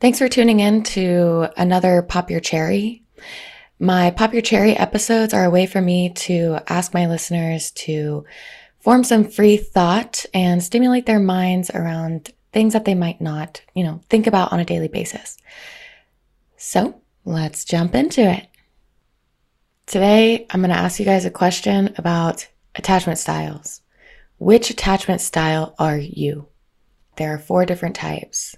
Thanks for tuning in to another Pop Your Cherry. My Pop Your Cherry episodes are a way for me to ask my listeners to form some free thought and stimulate their minds around things that they might not, you know, think about on a daily basis. So let's jump into it. Today, I'm going to ask you guys a question about attachment styles. Which attachment style are you? There are four different types.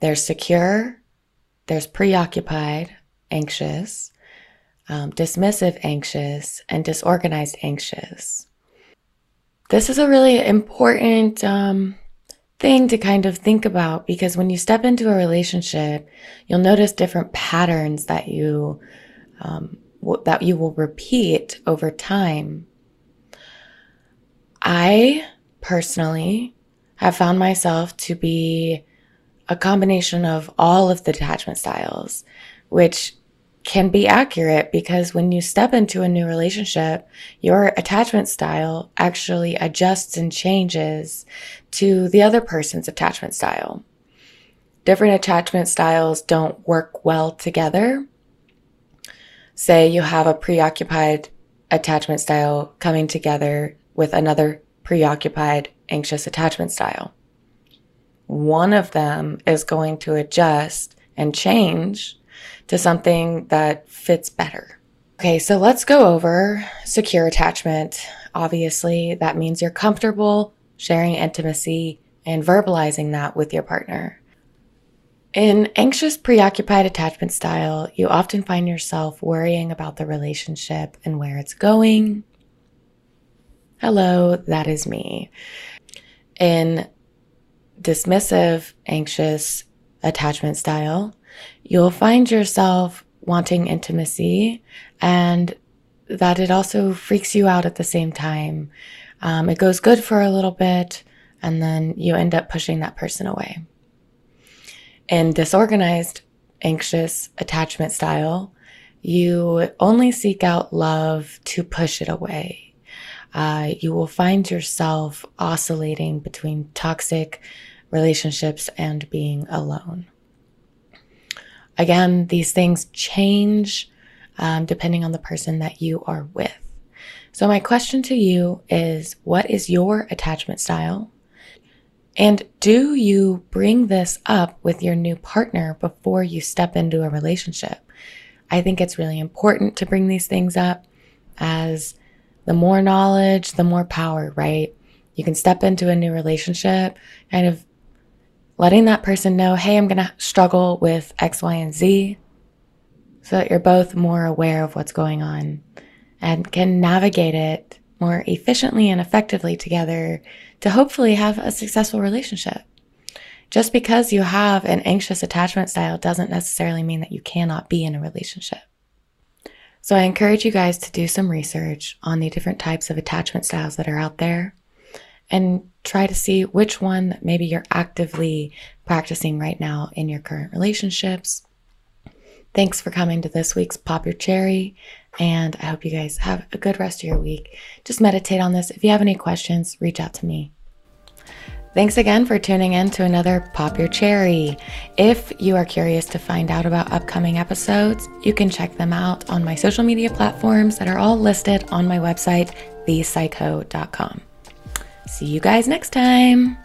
There's secure, there's preoccupied, anxious, um, dismissive, anxious, and disorganized, anxious. This is a really important um, thing to kind of think about because when you step into a relationship, you'll notice different patterns that you um, w- that you will repeat over time. I personally have found myself to be a combination of all of the attachment styles, which can be accurate because when you step into a new relationship, your attachment style actually adjusts and changes to the other person's attachment style. Different attachment styles don't work well together. Say you have a preoccupied attachment style coming together with another preoccupied anxious attachment style one of them is going to adjust and change to something that fits better. Okay, so let's go over secure attachment. Obviously, that means you're comfortable sharing intimacy and verbalizing that with your partner. In anxious, preoccupied attachment style, you often find yourself worrying about the relationship and where it's going. Hello, that is me. In dismissive, anxious attachment style, you'll find yourself wanting intimacy and that it also freaks you out at the same time. Um, it goes good for a little bit and then you end up pushing that person away. In disorganized, anxious attachment style, you only seek out love to push it away. Uh, you will find yourself oscillating between toxic relationships, and being alone. Again, these things change um, depending on the person that you are with. So, my question to you is what is your attachment style? And do you bring this up with your new partner before you step into a relationship? I think it's really important to bring these things up as the more knowledge, the more power, right? You can step into a new relationship kind of letting that person know, hey, I'm going to struggle with X, Y, and Z so that you're both more aware of what's going on and can navigate it more efficiently and effectively together to hopefully have a successful relationship. Just because you have an anxious attachment style doesn't necessarily mean that you cannot be in a relationship. So I encourage you guys to do some research on the different types of attachment styles that are out there and try to see which one maybe you're actively practicing right now in your current relationships. Thanks for coming to this week's Pop Your Cherry, and I hope you guys have a good rest of your week. Just meditate on this. If you have any questions, reach out to me. Thanks again for tuning in to another Pop Your Cherry. If you are curious to find out about upcoming episodes, you can check them out on my social media platforms that are all listed on my website, thepsycho.com. See you guys next time.